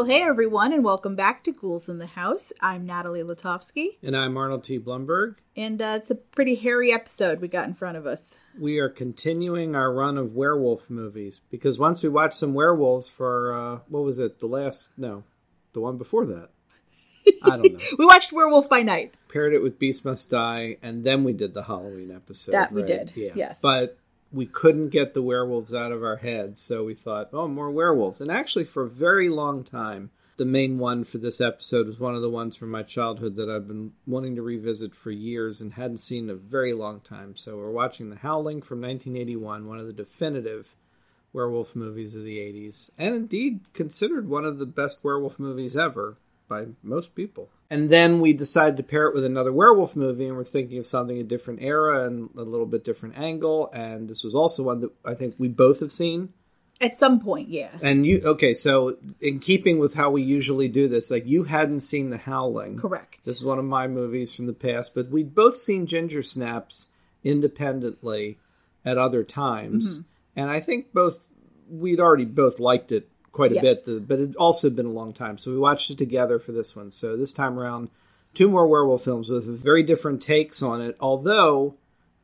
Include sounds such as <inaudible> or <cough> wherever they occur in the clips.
Well, hey everyone, and welcome back to Ghouls in the House. I'm Natalie Latovsky, And I'm Arnold T. Blumberg. and uh, it's a pretty hairy episode we got in front of us. We are continuing our run of werewolf movies because once we watched some werewolves for, uh, what was it, the last, no, the one before that. I don't know. <laughs> We watched Werewolf by Night. Paired it with Beast Must Die, and then we did the Halloween episode. That we right? did, Yeah. yes. But we couldn't get the werewolves out of our heads, so we thought, oh, more werewolves. And actually, for a very long time, the main one for this episode was one of the ones from my childhood that I've been wanting to revisit for years and hadn't seen in a very long time. So we're watching The Howling from 1981, one of the definitive werewolf movies of the 80s, and indeed considered one of the best werewolf movies ever by most people. And then we decided to pair it with another werewolf movie, and we're thinking of something a different era and a little bit different angle. And this was also one that I think we both have seen. At some point, yeah. And you, okay, so in keeping with how we usually do this, like you hadn't seen The Howling. Correct. This is one of my movies from the past, but we'd both seen Ginger Snaps independently at other times. Mm-hmm. And I think both, we'd already both liked it quite a Yes. bit, but it also been a long time. So we watched it together for this one. So this time around, two more werewolf films with very different takes on it. Although,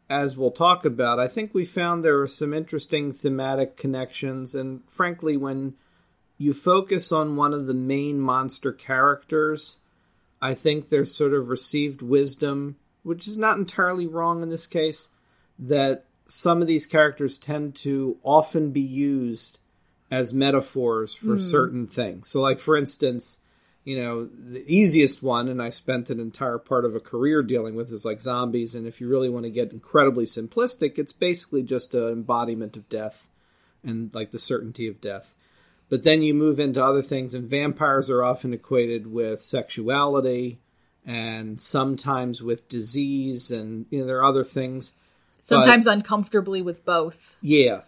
as we'll talk about, I think we found there were some interesting thematic connections. And frankly, when you focus on one of the main monster characters, I think there's sort of received wisdom, which is not entirely wrong in this case, that some of these characters tend to often be used as metaphors for hmm. certain things. So, like, for instance, you know, the easiest one, and I spent an entire part of a career dealing with, is like zombies. And if you really want to get incredibly simplistic, it's basically just an embodiment of death and like the certainty of death. But then you move into other things, and vampires are often equated with sexuality and sometimes with disease, and you know there are other things. Sometimes uncomfortably with both. Yeah,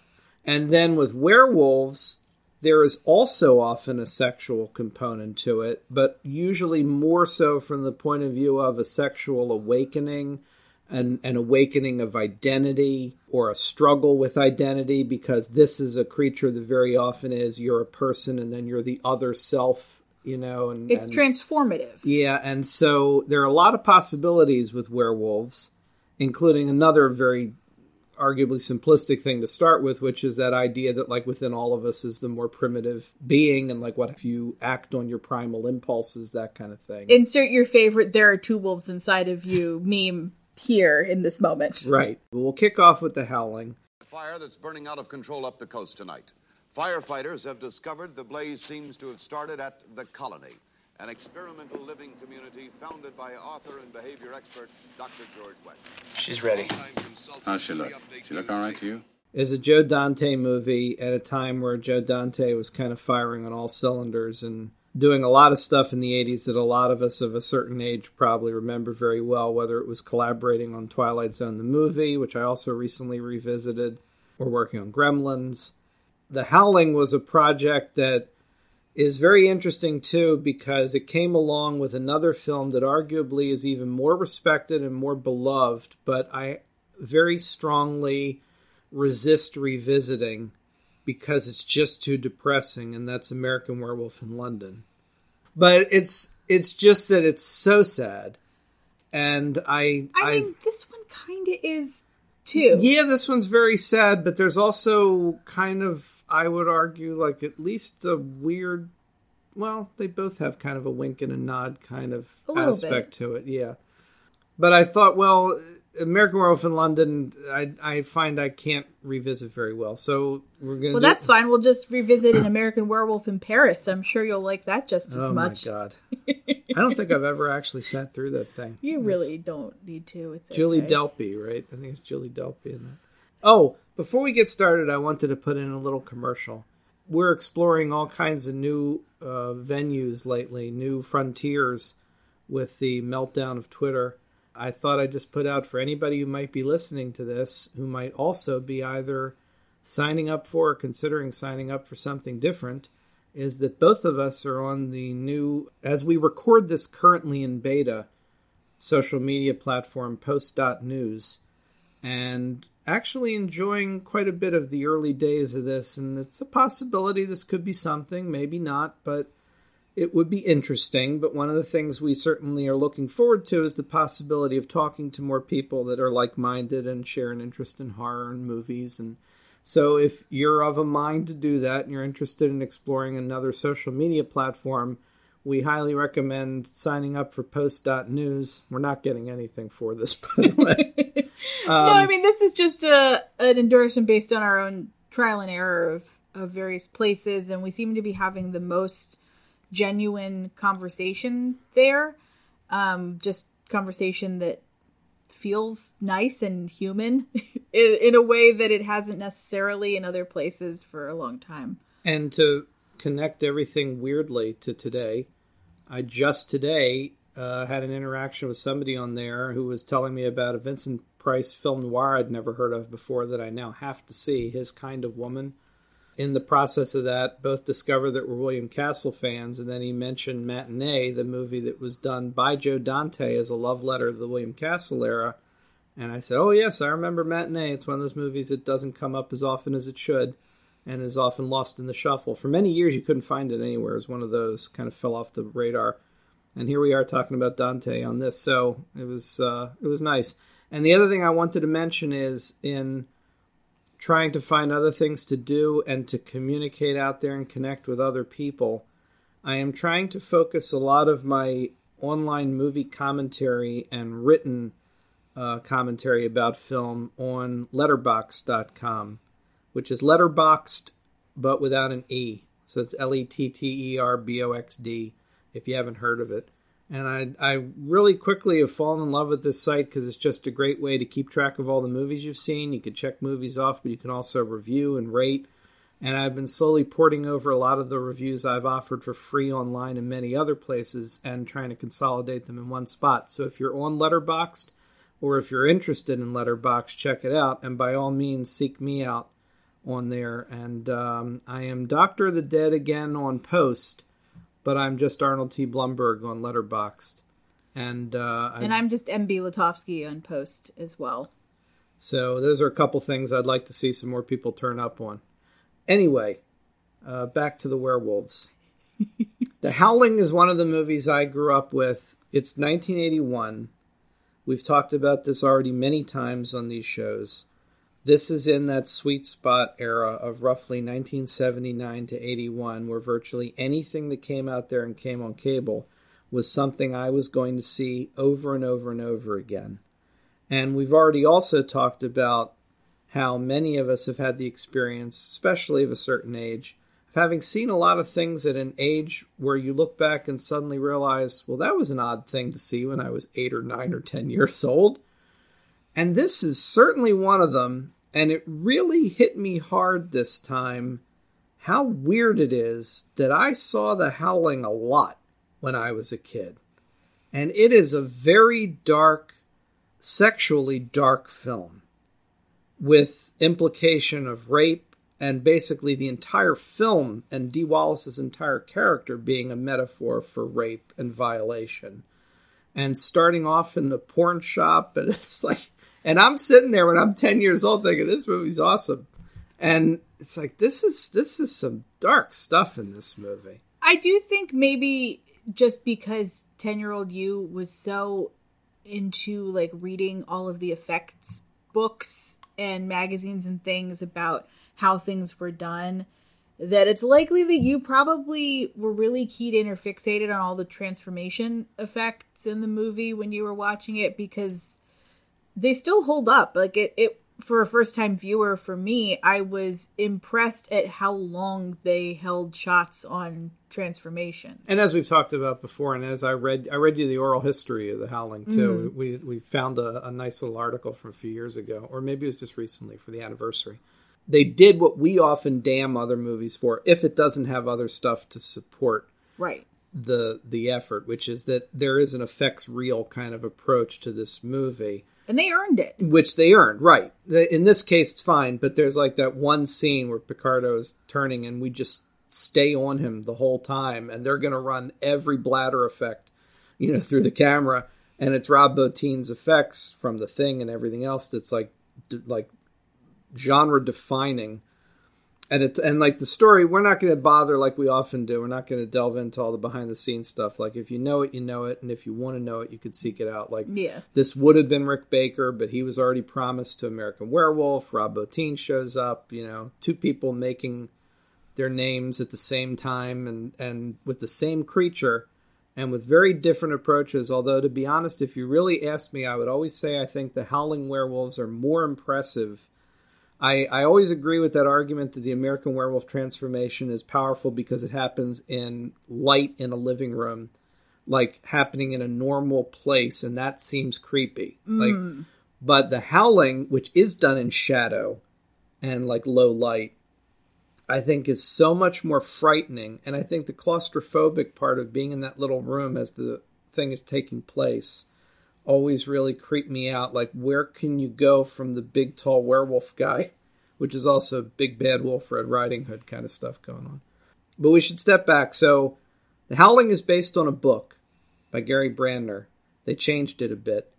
and then with werewolves, there is also often a sexual component to it, but usually more so from the point of view of a sexual awakening an, an awakening of identity or a struggle with identity because this is a creature that very often is you're a person and then you're the other self, you know, and It's and- transformative. yeah, and so there are a lot of possibilities with werewolves, including another very arguably simplistic thing to start with, which is that idea that like within all of us is the more primitive being and like what if you act on your primal impulses, that kind of thing. Insert your favorite "There are two wolves inside of you" <laughs> meme here in this moment. right. We'll kick off with the howling. Fire that's burning out of control up the coast tonight. Firefighters have discovered the blaze seems to have started at the colony, an experimental living community founded by author and behavior expert Dr. George Webb. She's ready. How's oh, she look? She look all right to you? is a Joe Dante movie at a time where Joe Dante was kind of firing on all cylinders and doing a lot of stuff in the 80s that a lot of us of a certain age probably remember very well, whether it was collaborating on Twilight Zone the movie, which I also recently revisited, or working on Gremlins. The Howling was a project that is very interesting too because it came along with another film that arguably is even more respected and more beloved, but I very strongly resist revisiting because it's just too depressing and that's American Werewolf in London. But it's it's just that it's so sad. And I I mean, this one kind of is too. yeah, this one's very sad, but there's also kind of, I would argue, like at least a weird. Well, they both have kind of a wink and a nod kind of aspect to it, yeah. But I thought, well, American Werewolf in London, I I find I can't revisit very well, so we're gonna. Well, do- that's fine. We'll just revisit an American Werewolf in Paris. I'm sure you'll like that just as Oh much. Oh my god! <laughs> I don't think I've ever actually sat through that thing. You really don't need to. It's Julie okay. Delpy, right? I think it's Julie Delpy in that. Oh, before we get started, I wanted to put in a little commercial. We're exploring all kinds of new uh, venues lately, new frontiers with the meltdown of Twitter. I thought I'd just put out for anybody who might be listening to this, who might also be either signing up for or considering signing up for something different, is that both of us are on the new, as we record this currently in beta, social media platform post.news and actually enjoying quite a bit of the early days of this and it's a possibility this could be something maybe not but it would be interesting, but one of the things we certainly are looking forward to is the possibility of talking to more people that are like minded and share an interest in horror and movies. And so, if you're of a mind to do that and you're interested in exploring another social media platform, we highly recommend signing up for post.news. We're not getting anything for this, by the <laughs> way. Um, no, I mean, this is just a, an endorsement based on our own trial and error of, of various places, and we seem to be having the most genuine conversation there. Um, just conversation that feels nice and human <laughs> in, in, a way that it hasn't necessarily in other places for a long time. And to connect everything weirdly to today, I just today uh, had an interaction with somebody on there who was telling me about a Vincent Price film noir I'd never heard of before that I now have to see, His Kind of Woman in the process of that, both discovered that we're William Castle fans, and then he mentioned Matinee, the movie that was done by Joe Dante as a love letter to the William Castle era. And I said, Oh, yes, I remember Matinee. It's one of those movies that doesn't come up as often as it should and is often lost in the shuffle. For many years, you couldn't find it anywhere. It was one of those kind of fell off the radar. And here we are talking about Dante on this. So it was, uh, it was nice. And the other thing I wanted to mention is in trying to find other things to do and to communicate out there and connect with other people. I am trying to focus a lot of my online movie commentary and written uh, commentary about film on letterboxd.com, which is letterboxed but without an E. So it's L E T T E R B O X D if you haven't heard of it. And I, I really quickly have fallen in love with this site because it's just a great way to keep track of all the movies you've seen. You can check movies off, but you can also review and rate. And I've been slowly porting over a lot of the reviews I've offered for free online in many other places and trying to consolidate them in one spot. So if you're on Letterboxd or if you're interested in Letterboxd, check it out. And by all means, seek me out on there. And um, I am Doctor of the Dead again on Post but I'm just Arnold T. Blumberg on Letterboxd, and uh, and I'm just MB Latovsky on Post as well. So those are a couple things I'd like to see some more people turn up on. Anyway, uh, back to the werewolves. <laughs> the Howling is one of the movies I grew up with. It's 1981. We've talked about this already many times on these shows. This is in that sweet spot era of roughly 1979 to 81, where virtually anything that came out there and came on cable was something I was going to see over and over and over again. And we've already also talked about how many of us have had the experience, especially of a certain age, of having seen a lot of things at an age where you look back and suddenly realize, well, that was an odd thing to see when I was eight or nine or ten years old. And this is certainly one of them and it really hit me hard this time how weird it is that I saw The Howling a lot when I was a kid. And it is a very dark, sexually dark film with implication of rape and basically the entire film and Dee Wallace's entire character being a metaphor for rape and violation. And starting off in the porn shop, and <laughs> it's like and I'm sitting there when I'm 10 years old thinking this movie's awesome. And it's like this is this is some dark stuff in this movie. I do think maybe just because 10-year-old you was so into like reading all of the effects books and magazines and things about how things were done that it's likely that you probably were really keyed in or fixated on all the transformation effects in the movie when you were watching it because they still hold up. Like it, it for a first time viewer for me, I was impressed at how long they held shots on transformations. And as we've talked about before, and as I read, I read you the oral history of the Howling too. Mm. We we found a, a nice little article from a few years ago, or maybe it was just recently for the anniversary. They did what we often damn other movies for if it doesn't have other stuff to support. Right the the effort, which is that there is an effects reel kind of approach to this movie and they earned it. Which they earned, right. In this case, it's fine, but there's like that one scene where Picardo is turning and we just stay on him the whole time, and they're going to run every bladder effect, you know, through the camera. And it's Rob Bottin's effects from the thing and everything else that's like, like genre defining. And it and like the story, we're not going to bother like we often do. We're not going to delve into all the behind the scenes stuff. Like if you know it, you know it, and if you want to know it, you could seek it out. Like Yeah. this would have been Rick Baker, but he was already promised to American Werewolf. Rob Bottin shows up. You know, two people making their names at the same time and and with the same creature and with very different approaches. Although to be honest, if you really ask me, I would always say I think the Howling Werewolves are more impressive. I, I always agree with that argument that the American Werewolf transformation is powerful because it happens in light in a living room, like happening in a normal place, and that seems creepy. Like, mm. but the Howling, which is done in shadow and like low light, I think is so much more frightening. And I think the claustrophobic part of being in that little room as the thing is taking place always really creeped me out. Like, where can you go from the big, tall werewolf guy, which is also Big Bad Wolf, Red Riding Hood kind of stuff going on. But we should step back. So, The Howling is based on a book by Gary Brandner. They changed it a bit,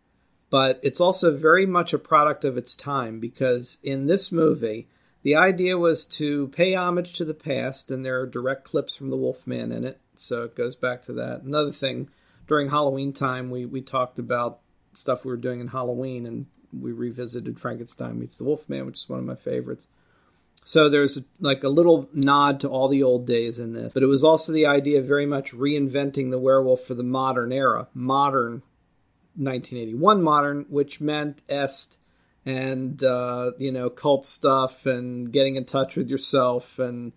but it's also very much a product of its time because in this movie, the idea was to pay homage to the past, and there are direct clips from the Wolfman in it, so it goes back to that. Another thing, during Halloween time, we, we talked about stuff we were doing in Halloween, and we revisited Frankenstein Meets the Wolfman, which is one of my favorites. So there's like a little nod to all the old days in this, but it was also the idea of very much reinventing the werewolf for the modern era, modern 1981 modern, which meant est and uh, you know cult stuff and getting in touch with yourself and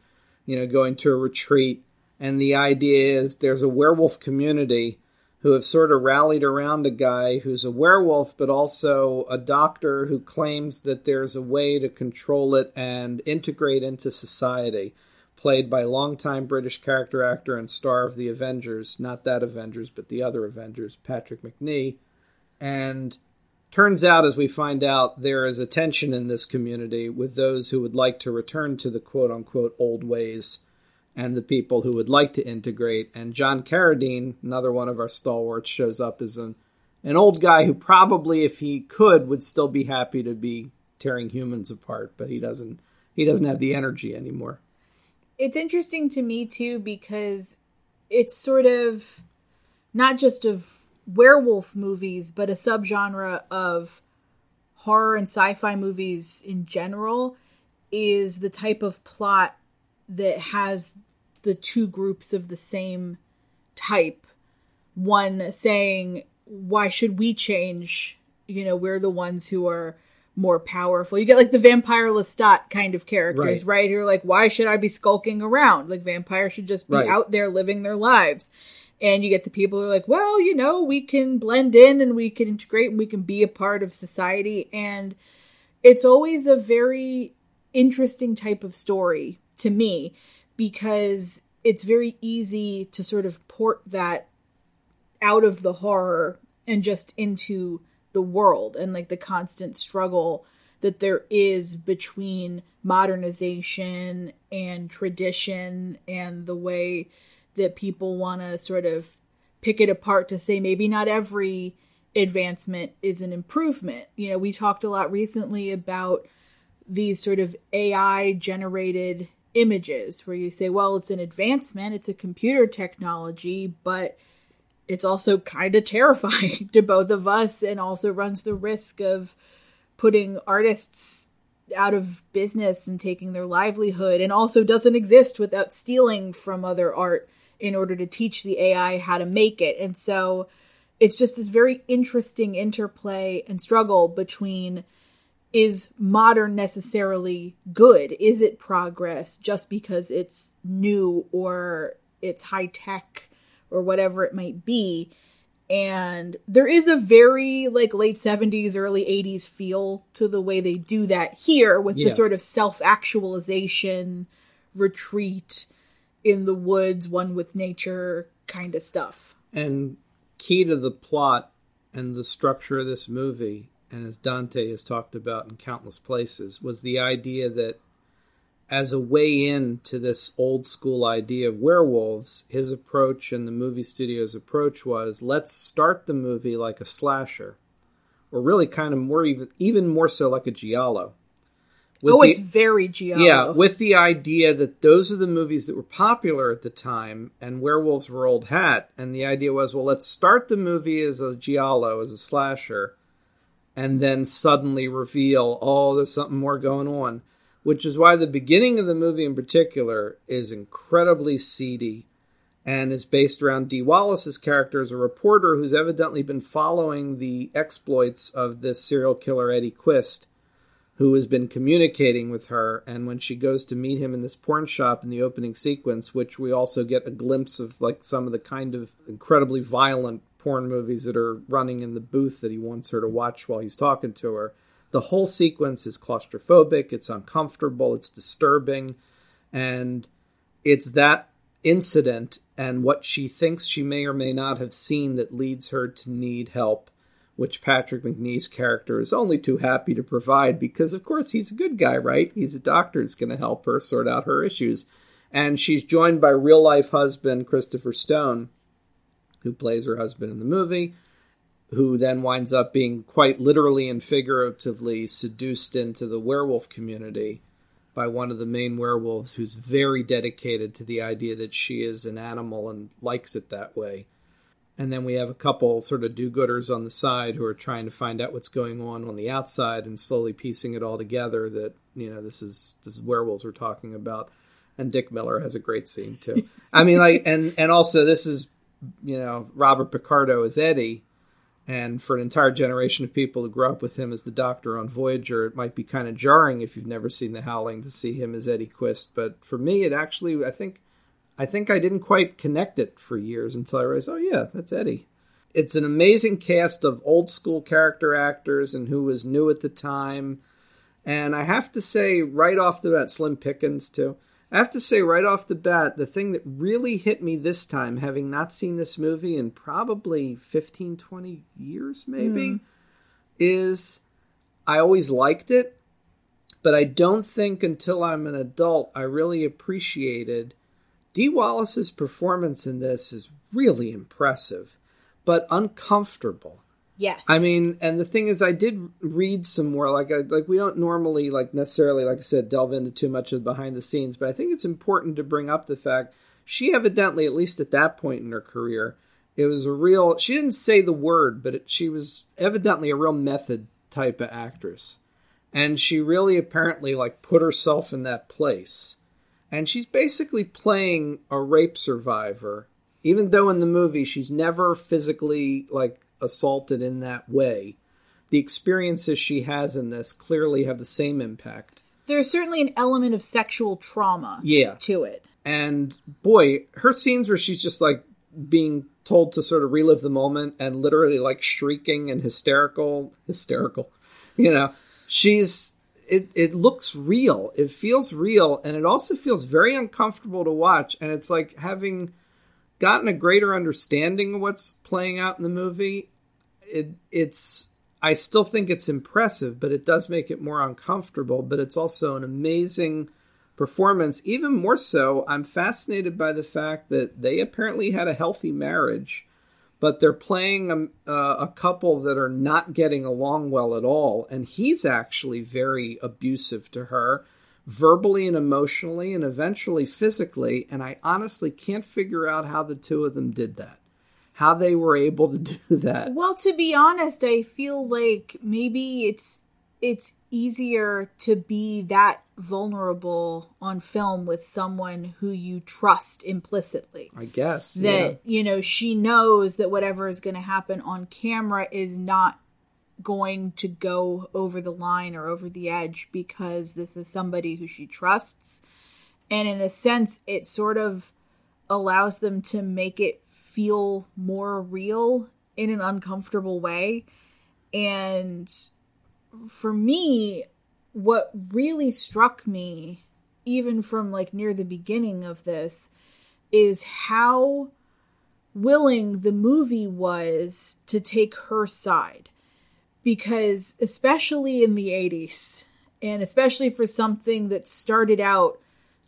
you know going to a retreat. And the idea is there's a werewolf community who have sort of rallied around a guy who's a werewolf, but also a doctor who claims that there's a way to control it and integrate into society. Played by longtime British character actor and star of the Avengers, not that Avengers, but the other Avengers, Patrick Macnee. And turns out, as we find out, there is a tension in this community with those who would like to return to the quote unquote old ways and the people who would like to integrate. And John Carradine, another one of our stalwarts, shows up as an, an old guy who probably, if he could, would still be happy to be tearing humans apart, but he doesn't. He doesn't have the energy anymore. It's interesting to me too because it's sort of not just of werewolf movies, but a subgenre of horror and sci-fi movies in general is the type of plot that has the two groups of the same type. One saying, why should we change? You know, we're the ones who are more powerful. You get like the vampire Lestat kind of characters, Right. right? Who are like, why should I be skulking around? Like vampires should just be Right. out there living their lives. And you get the people who are like, well, you know, we can blend in and we can integrate and we can be a part of society. And it's always a very interesting type of story to me because it's very easy to sort of port that out of the horror and just into the world and like the constant struggle that there is between modernization and tradition and the way that people want to sort of pick it apart to say maybe not every advancement is an improvement. You know, we talked a lot recently about these sort of AI generated images where you say, well, it's an advancement, it's a computer technology, but it's also kind of terrifying <laughs> to both of us and also runs the risk of putting artists out of business and taking their livelihood and also doesn't exist without stealing from other art in order to teach the AI how to make it. And so it's just this very interesting interplay and struggle between is modern necessarily good? Is it progress just because it's new or it's high tech or whatever it might be? And there is a very like late 70s, early 80s feel to the way they do that here with Yeah. the sort of self actualization retreat in the woods, one with nature kind of stuff. And key to the plot and the structure of this movie, and as Dante has talked about in countless places, was the idea that as a way in to this old school idea of werewolves, his approach and the movie studio's approach was let's start the movie like a slasher, or really kind of more even even more so like a giallo. With oh, the- it's very giallo. Yeah, with the idea that those are the movies that were popular at the time, and werewolves were old hat. And the idea was, well, let's start the movie as a giallo, as a slasher, and then suddenly reveal, oh, there's something more going on. Which is why the beginning of the movie in particular is incredibly seedy and is based around Dee Wallace's character as a reporter who's evidently been following the exploits of this serial killer, Eddie Quist who has been communicating with her. And when she goes to meet him in this porn shop in the opening sequence, which we also get a glimpse of, like some of the kind of incredibly violent porn movies that are running in the booth that he wants her to watch while he's talking to her. The whole sequence is claustrophobic, it's uncomfortable, it's disturbing, and it's that incident and what she thinks she may or may not have seen that leads her to need help which Patrick Macnee's character is only too happy to provide because, of course, he's a good guy, right? He's a doctor who's going to help her sort out her issues. And she's joined by real life husband Christopher Stone, who plays her husband in the movie, who then winds up being quite literally and figuratively seduced into the werewolf community by one of the main werewolves who's very dedicated to the idea that she is an animal and likes it that way. And then we have a couple sort of do-gooders on the side who are trying to find out what's going on on the outside and slowly piecing it all together that you know this is this is werewolves we're talking about. And dick miller has a great scene too. <laughs> I mean like and and also this is you know robert picardo as eddie and for an entire generation of people who grew up with him as the doctor on voyager it might be kind of jarring if you've never seen the howling to see him as eddie quist but for me it actually i think I think I didn't quite connect it for years until I realized, oh yeah, that's Eddie. It's an amazing cast of old school character actors and who was new at the time. And I have to say, right off the bat, Slim Pickens too. I have to say, right off the bat, the thing that really hit me this time, having not seen this movie in probably 15, 20 years, maybe, hmm. is I always liked it, but I don't think until I'm an adult I really appreciated Dee Wallace's performance in this is really impressive, but uncomfortable. Yes. I mean, and the thing is, I did read some more. Like, I, like we don't normally, like necessarily, like I said, delve into too much of the behind the scenes. But I think it's important to bring up the fact she evidently, at least at that point in her career, it was a real. She didn't say the word, but it, she was evidently a real method type of actress, and she really apparently like put herself in that place and she's basically playing a rape survivor even though in the movie she's never physically like assaulted in that way. The experiences she has in this clearly have the same impact. There's certainly an element of sexual trauma yeah. to it. and boy her scenes where she's just like being told to sort of relive the moment and literally like shrieking and hysterical hysterical <laughs> you know she's it, it looks real. It feels real. And it also feels very uncomfortable to watch. And it's like having gotten a greater understanding of what's playing out in the movie it it's i still think it's impressive but it does make it more uncomfortable but it's also an amazing performance even more so i'm fascinated by the fact that they apparently had a healthy marriage but they're playing a, a couple that are not getting along well at all. And he's actually very abusive to her, verbally and emotionally, and eventually physically. And I honestly can't figure out how the two of them did that, how they were able to do <laughs> that. Well, to be honest, I feel like maybe it's it's easier to be that vulnerable on film with someone who you trust implicitly. I guess. that yeah. you know she knows that whatever is going to happen on camera is not going to go over the line or over the edge because this is somebody who she trusts and in a sense it sort of allows them to make it feel more real in an uncomfortable way and for me what really struck me even from like near the beginning of this is how willing the movie was to take her side. Because, especially in the 80s, and especially for something that started out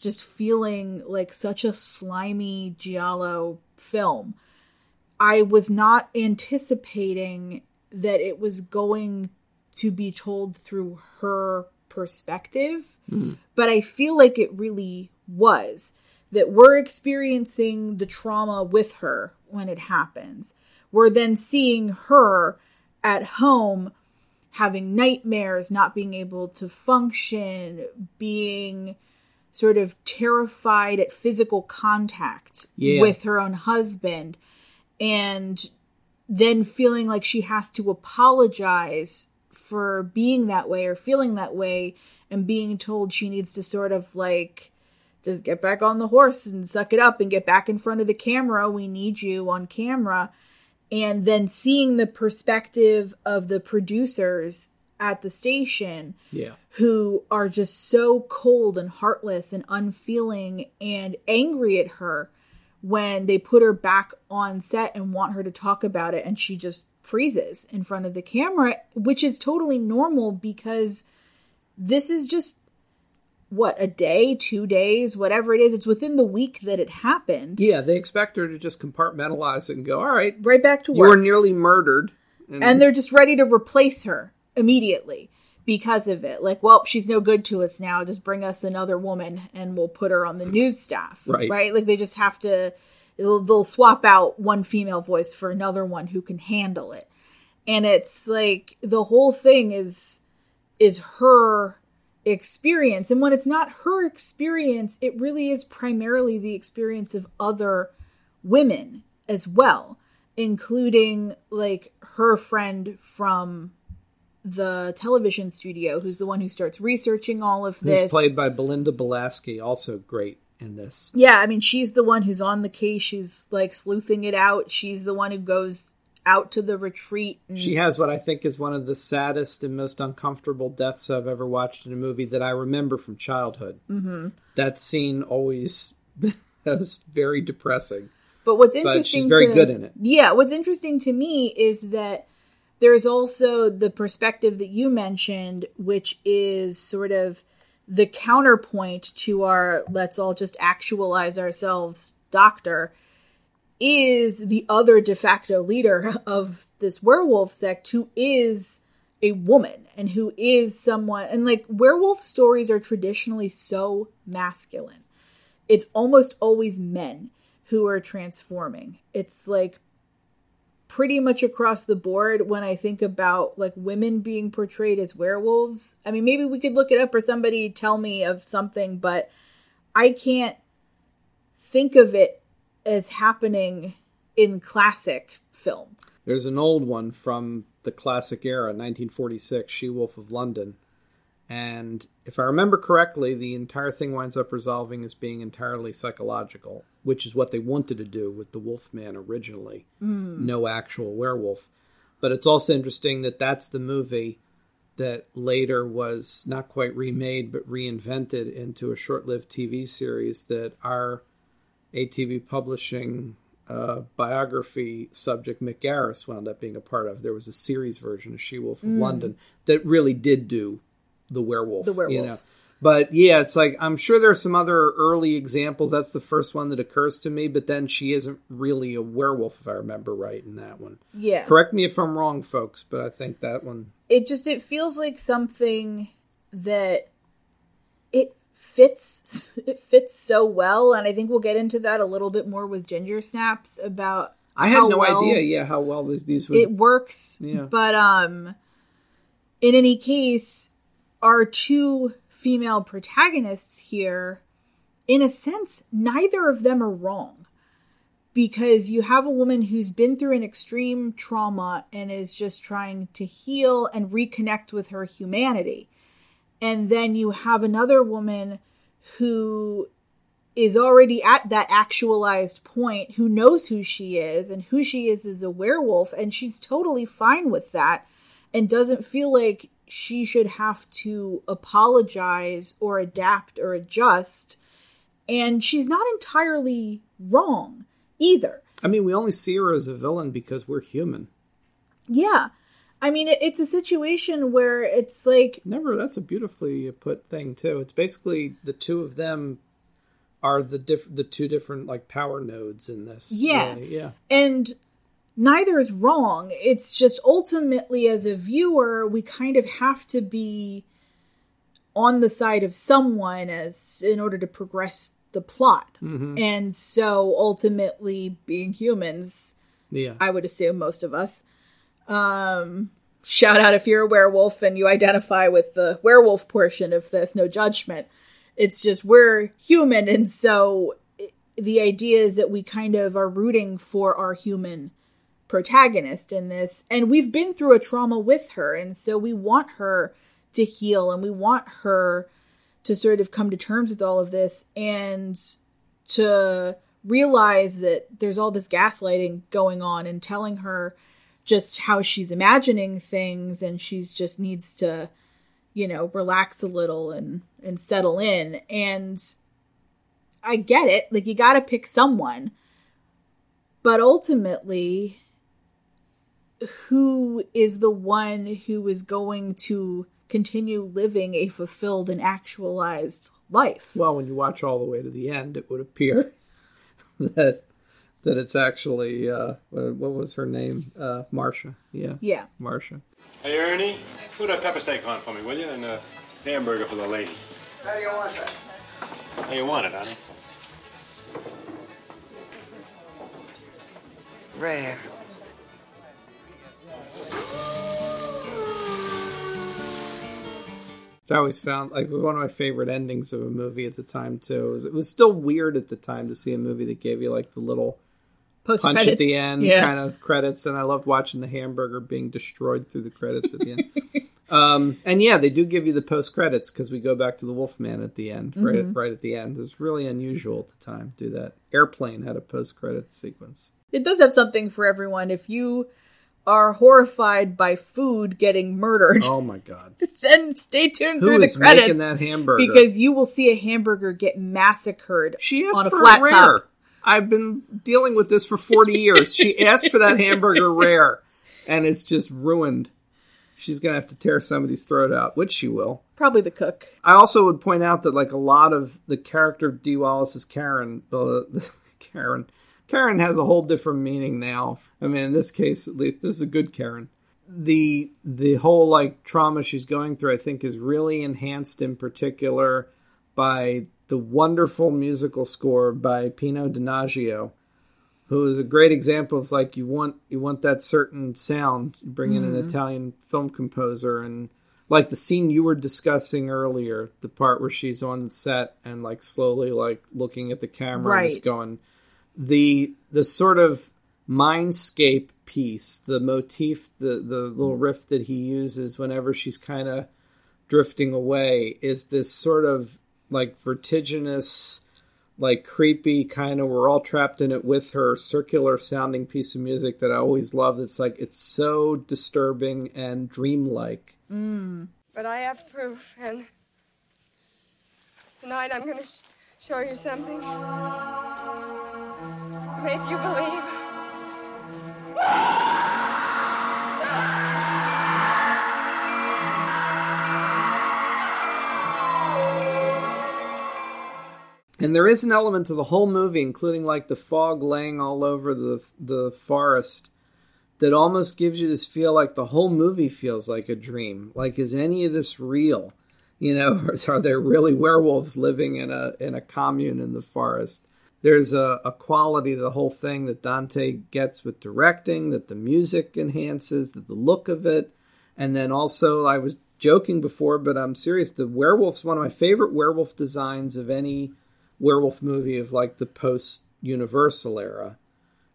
just feeling like such a slimy Giallo film, I was not anticipating that it was going to be told through her perspective, hmm. but I feel like it really was that we're experiencing the trauma with her when it happens. We're then seeing her at home having nightmares, not being able to function, being sort of terrified at physical contact Yeah. with her own husband, and then feeling like she has to apologize for being that way or feeling that way, and being told she needs to sort of like just get back on the horse and suck it up and get back in front of the camera. We need you on camera. And then seeing the perspective of the producers at the station Yeah. who are just so cold and heartless and unfeeling and angry at her when they put her back on set and want her to talk about it and she just freezes in front of the camera which is totally normal because this is just what a day two days whatever it is it's within the week that it happened Yeah, they expect her to just compartmentalize it and go, all right, right back to work you were nearly murdered. and they're just ready to replace her immediately because of it. Like, well, she's no good to us now. Just bring us another woman, and we'll put her on the news staff. Right. Right. Like they just have to. They'll, they'll swap out one female voice for another one who can handle it, and it's like the whole thing is is her experience and when it's not her experience it really is primarily the experience of other women as well including like her friend from the television studio who's the one who starts researching all of Who's this played by Belinda Balaski, also great in this. yeah i mean she's the one who's on the case she's like sleuthing it out she's the one who goes out to the retreat and She has what I think is one of the saddest and most uncomfortable deaths I've ever watched in a movie that I remember from childhood. Mm-hmm. That scene always <laughs> was very depressing. But what's But interesting she's very to, good in it. Yeah, what's interesting to me is that there's also the perspective that you mentioned, which is sort of the counterpoint to our let's all just actualize ourselves doctor is the other de facto leader of this werewolf sect who is a woman and who is someone and like werewolf stories are traditionally so masculine it's almost always men who are transforming. It's like pretty much across the board when I think about like women being portrayed as werewolves. I mean, maybe we could look it up or somebody tell me of something, but I can't think of it as happening in classic film. There's an old one from the classic era, 1946, She Wolf of London. And if I remember correctly, the entire thing winds up resolving as being entirely psychological, which is what they wanted to do with the Wolfman originally. No actual werewolf. But it's also interesting that that's the movie that later was not quite remade, but reinvented into a short lived TV series that our ATB Publishing uh, biography subject Mick Garris wound up being a part of. There was a series version of She Wolf of London that really did do the werewolf. The werewolf. You know? But yeah, it's like I'm sure there's some other early examples. That's the first one that occurs to me. But then she isn't really a werewolf, if I remember right, in that one. Yeah. Correct me if I'm wrong, folks, but I think that one. it just it feels like something that it fits <laughs> it fits so well and i think we'll get into that a little bit more with ginger snaps about I had no well idea, yeah, how well these, these would. it works Yeah. but um in any case our two female protagonists here in a sense neither of them are wrong because you have a woman who's been through an extreme trauma and is just trying to heal and reconnect with her humanity. And then you have another woman who is already at that actualized point, who knows who she is, and who she is is a werewolf, and she's totally fine with that and doesn't feel like she should have to apologize or adapt or adjust. And she's not entirely wrong either. I mean, we only see her as a villain because we're human. Yeah. I mean, it's a situation where it's like, Never. That's a beautifully put thing too. It's basically the two of them are the diff- the two different like power nodes in this. Yeah. really. yeah. and neither is wrong. It's just ultimately, as a viewer, we kind of have to be on the side of someone as in order to progress the plot. And so ultimately being humans, Yeah. I would assume most of us. Um shout out if you're a werewolf and you identify with the werewolf portion of this, no judgment. It's just we're human and so the idea is that we kind of are rooting for our human protagonist in this and we've been through a trauma with her and so we want her to heal and we want her to sort of come to terms with all of this and to realize that there's all this gaslighting going on and telling her just how she's imagining things and she's just needs to you know relax a little and and settle in. And i get it. Like you got to pick someone. But ultimately who is the one who is going to continue living a fulfilled and actualized life Well, when you watch all the way to the end, it would appear <laughs> that that it's actually uh, what what was her name? Uh, Marsha. Yeah, yeah Marsha. Hey, Ernie, put a pepper steak on for me, will you? And a hamburger for the lady. How do you want that? How you want it, honey? Rare. I always found like one of my favorite endings of a movie at the time too. Was, it was still weird at the time to see a movie that gave you like the little post punch credits at the end yeah kind of credits, and I loved watching the hamburger being destroyed through the credits at the end. <laughs> um, and yeah, they do give you the post credits because we go back to the Wolfman at the end, right Mm-hmm. at, right at the end. It was really unusual at the time to do that. Airplane had a post credit sequence. it does have something for everyone if you are horrified by food getting murdered Oh my god, <laughs> then stay tuned who through the credits that hamburger? because you will see a hamburger get massacred She asked on a for flat it rare. top. I've been dealing with this for 40 <laughs> years. She asked for that hamburger rare, and it's just ruined. She's going to have to tear somebody's throat out, which she will. Probably the cook. I also would point out that, like, a lot of the character of Dee Wallace's Karen, the, the <laughs> Karen, Karen has a whole different meaning now. I mean, in this case, at least, this is a good Karen. The the whole like trauma she's going through, I think, is really enhanced in particular by the wonderful musical score by Pino Donaggio, who is a great example. It's like you want you want that certain sound. You bring in an mm-hmm. Italian film composer, and like the scene you were discussing earlier, the part where she's on set and like slowly like looking at the camera and just going the the sort of mindscape piece, the motif, the the little riff that he uses whenever she's kind of drifting away is this sort of like vertiginous like creepy kind of we're all trapped in it with her circular sounding piece of music that I always love. It's like it's so disturbing and dreamlike. Mm. But I have proof, and tonight I'm going to sh- show you something. Make you believe. And there is an element to the whole movie, including like the fog laying all over the the forest, that almost gives you this feel like the whole movie feels like a dream. Like, is any of this real? You know, <laughs> are there really werewolves living in a in a commune in the forest? There's a, a quality to the whole thing that Dante gets with directing, that the music enhances, that the look of it, and then also I was joking before, but I'm serious. The werewolf's one of my favorite werewolf designs of any werewolf movie of like the post Universal era.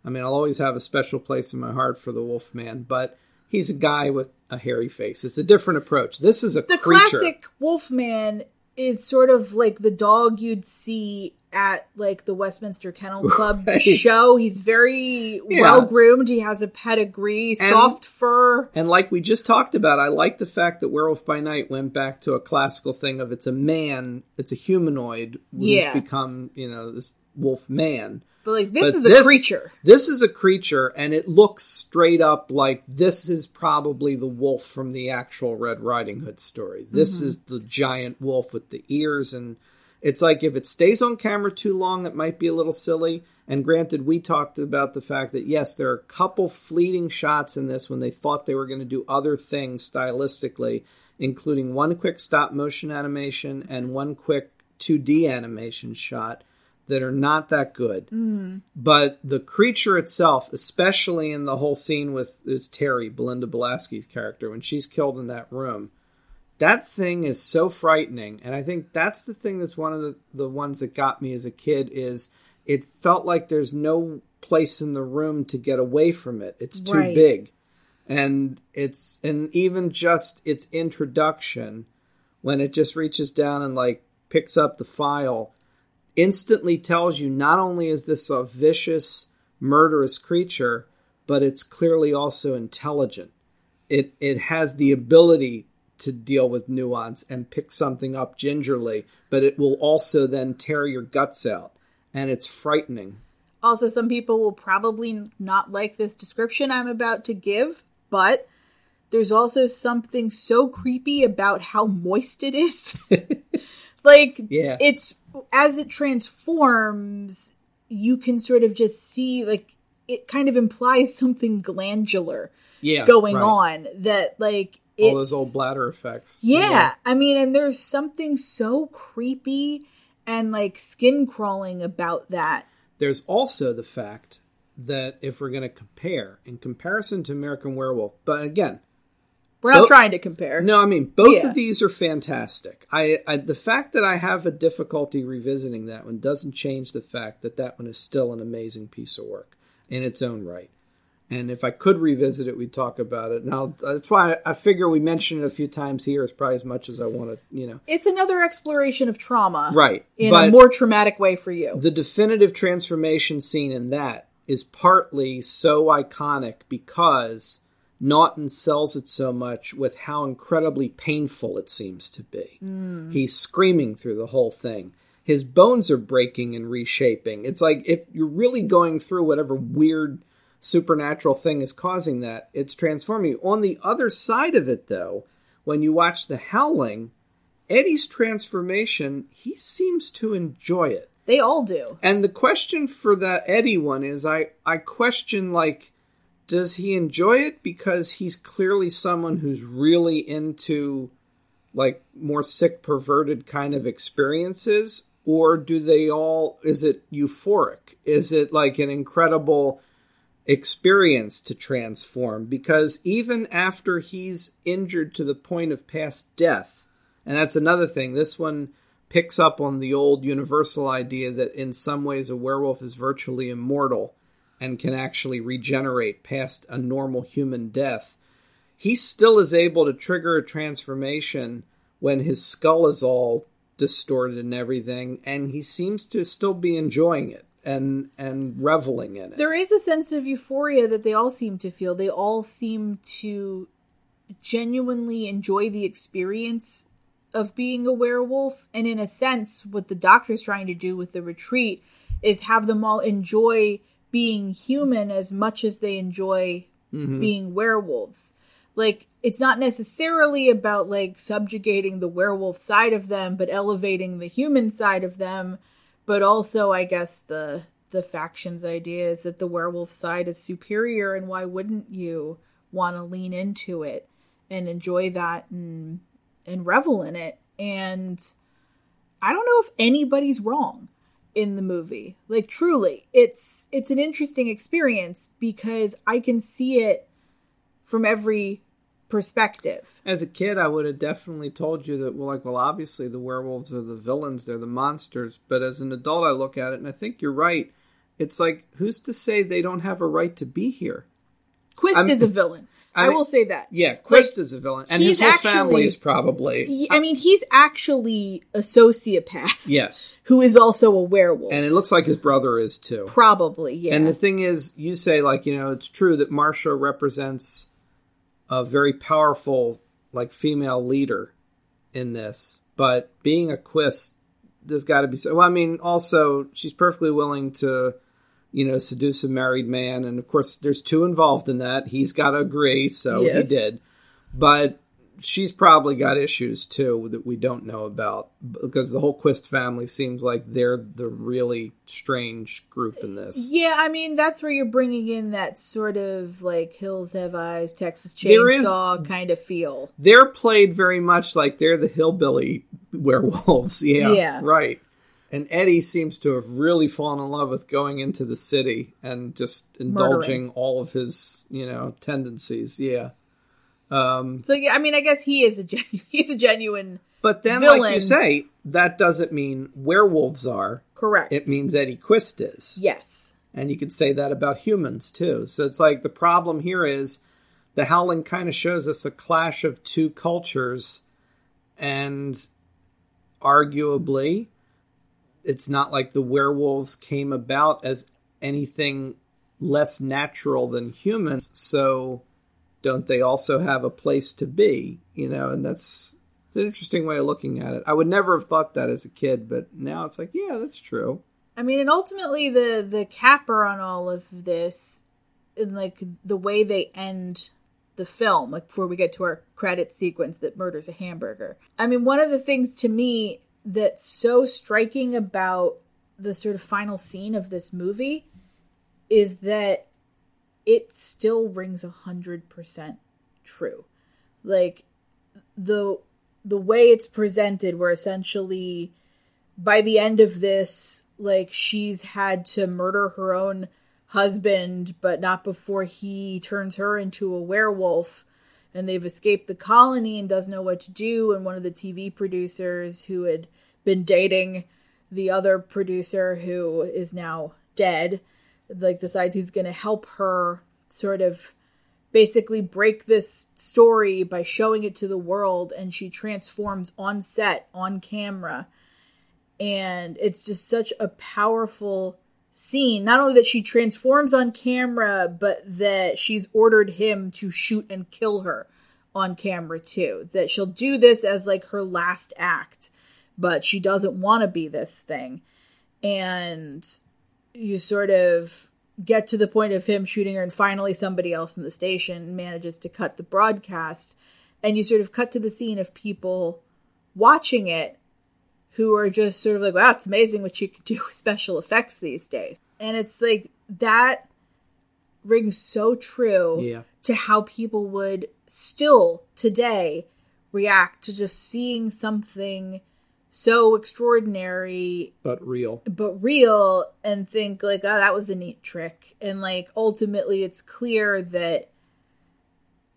I mean, I'll always have a special place in my heart for the Wolfman, but he's a guy with a hairy face. It's a different approach. This is a The creature. classic Wolfman is sort of like the dog you'd see at like the Westminster Kennel <laughs> Club Right. show. He's very Yeah. well groomed. He has a pedigree, soft fur. And like we just talked about, I like the fact that Werewolf by Night went back to a classical thing of it's a man, it's a humanoid who's Yeah. become, you know, this wolf man. But like this But is a creature. This is a creature, and it looks straight up like this is probably the wolf from the actual Red Riding Hood story. This Mm-hmm. is the giant wolf with the ears, and it's like if it stays on camera too long, it might be a little silly. And granted, we talked about the fact that yes, there are a couple fleeting shots in this when they thought they were going to do other things stylistically, including one quick stop motion animation and one quick 2D animation shot that are not that good. Mm-hmm. But the creature itself, especially in the whole scene with it's Terry, Belinda Balaski's character, when she's killed in that room, that thing is so frightening. And I think that's the thing that's one of the, the ones that got me as a kid is it felt like there's no place in the room to get away from it. It's too Right. big. And it's and even just its introduction when it just reaches down and like picks up the file instantly tells you not only is this a vicious murderous creature but it's clearly also intelligent it it has the ability to deal with nuance and pick something up gingerly but it will also then tear your guts out and it's frightening Also, some people will probably not like this description I'm about to give, but there's also something so creepy about how moist it is. <laughs> like, Yeah. it's as it transforms, you can sort of just see, like, it kind of implies something glandular yeah going right. on that, like, all those old bladder effects yeah, I mean, and there's something so creepy and like skin crawling about that. There's also the fact that if we're going to compare, in comparison to American Werewolf, but again, We're not trying to compare. no, I mean both Yeah. of these are fantastic. I, I the fact that I have a difficulty revisiting that one doesn't change the fact that that one is still an amazing piece of work in its own right. And if I could revisit it, we'd talk about it. Now that's why I figure we mentioned it a few times here is probably as much as I want to, you know. It's another exploration of trauma, Right, In a more traumatic way for you. the definitive transformation scene in that is partly so iconic because Naughton sells it so much with how incredibly painful it seems to be. Mm. He's screaming through the whole thing. His bones are breaking and reshaping. It's like if you're really going through whatever weird supernatural thing is causing that, it's transforming you. On the other side of it, though, when you watch The Howling, Eddie's transformation, he seems to enjoy it. they all do. And the question for that Eddie one is I, I question like does he enjoy it because he's clearly someone who's really into like more sick perverted kind of experiences or do they all is it euphoric? Is it like an incredible experience to transform because even after he's injured to the point of past death, and that's another thing, this one picks up on the old universal idea that in some ways a werewolf is virtually immortal and can actually regenerate past a normal human death. He still is able to trigger a transformation when his skull is all distorted and everything, and he seems to still be enjoying it and and reveling in it. There is a sense of euphoria that they all seem to feel. They all seem to genuinely enjoy the experience of being a werewolf. And in a sense, what the doctor's trying to do with the retreat is have them all enjoy being human as much as they enjoy mm-hmm. being werewolves. Like, it's not necessarily about like subjugating the werewolf side of them, but elevating the human side of them. But also, I guess the the factions idea is that the werewolf side is superior, and why wouldn't you want to lean into it and enjoy that and and revel in it? And I don't know if anybody's wrong in the movie. Like truly, it's it's an interesting experience because I can see it from every perspective. As a kid, I would have definitely told you that, well, like, well, obviously the werewolves are the villains, they're the monsters. But as an adult, I look at it and I think you're right. It's like, who's to say they don't have a right to be here? Quist I'm- is a villain. I, I- will say that. Yeah, Quist Like, is a villain, and he's his whole actually- family is probably He- I mean, he's actually a sociopath. <laughs> yes. Who is also a werewolf. And it looks like his brother is too. Probably, yeah. And the thing is, you say like you know, it's true that Marsha represents a very powerful like female leader in this, but being a Quist, there's got to be. So, well, I mean, also she's perfectly willing to, you know, seduce a married man, and of course, there's two involved in that. He's got to agree, so Yes. he did. But she's probably got issues too that we don't know about because the whole Quist family seems like they're the really strange group in this. Yeah, I mean that's where you're bringing in that sort of like Hills Have Eyes, Texas There is- Chainsaw kind of feel. They're played very much like they're the hillbilly werewolves. <laughs> Yeah, Yeah. right. And Eddie seems to have really fallen in love with going into the city and just indulging Murdering. all of his, you know, tendencies. Yeah. Um, So yeah, I mean I guess he is a genuine <laughs> he's a genuine but then, like you say, that doesn't mean werewolves are. correct. It means Eddie Quist is. yes. And you could say that about humans too. So it's like the problem here is the Howling kind of shows us a clash of two cultures, and arguably, it's not like the werewolves came about as anything less natural than humans. So don't they also have a place to be? You know, and that's. It's an interesting way of looking at it. I would never have thought that as a kid, but now it's like, yeah, that's true. I mean, and ultimately the the capper on all of this, and like the way they end the film, like before we get to our credit sequence that murders a hamburger. I mean, one of the things to me that's so striking about the sort of final scene of this movie is that it still rings a hundred percent true. Like the the way it's presented, where essentially by the end of this, like she's had to murder her own husband, but not before he turns her into a werewolf. And they've escaped the colony and doesn't know what to do. And one of the TV producers who had been dating the other producer who is now dead, like decides he's going to help her sort of basically break this story by showing it to the world. And she transforms on set, on camera. And it's just such a powerful scene. Not only that she transforms on camera but that she's ordered him to shoot and kill her on camera too. That she'll do this as like her last act but she doesn't want to be this thing. And you sort of get to the point of him shooting her and finally somebody else in the station manages to cut the broadcast and you sort of cut to the scene of people watching it who are just sort of like, wow, it's amazing what you can do <laughs> with special effects these days. And it's like that rings so true Yeah. to how people would still today react to just seeing something so extraordinary But real. but real and think like oh that was a neat trick and like ultimately it's clear that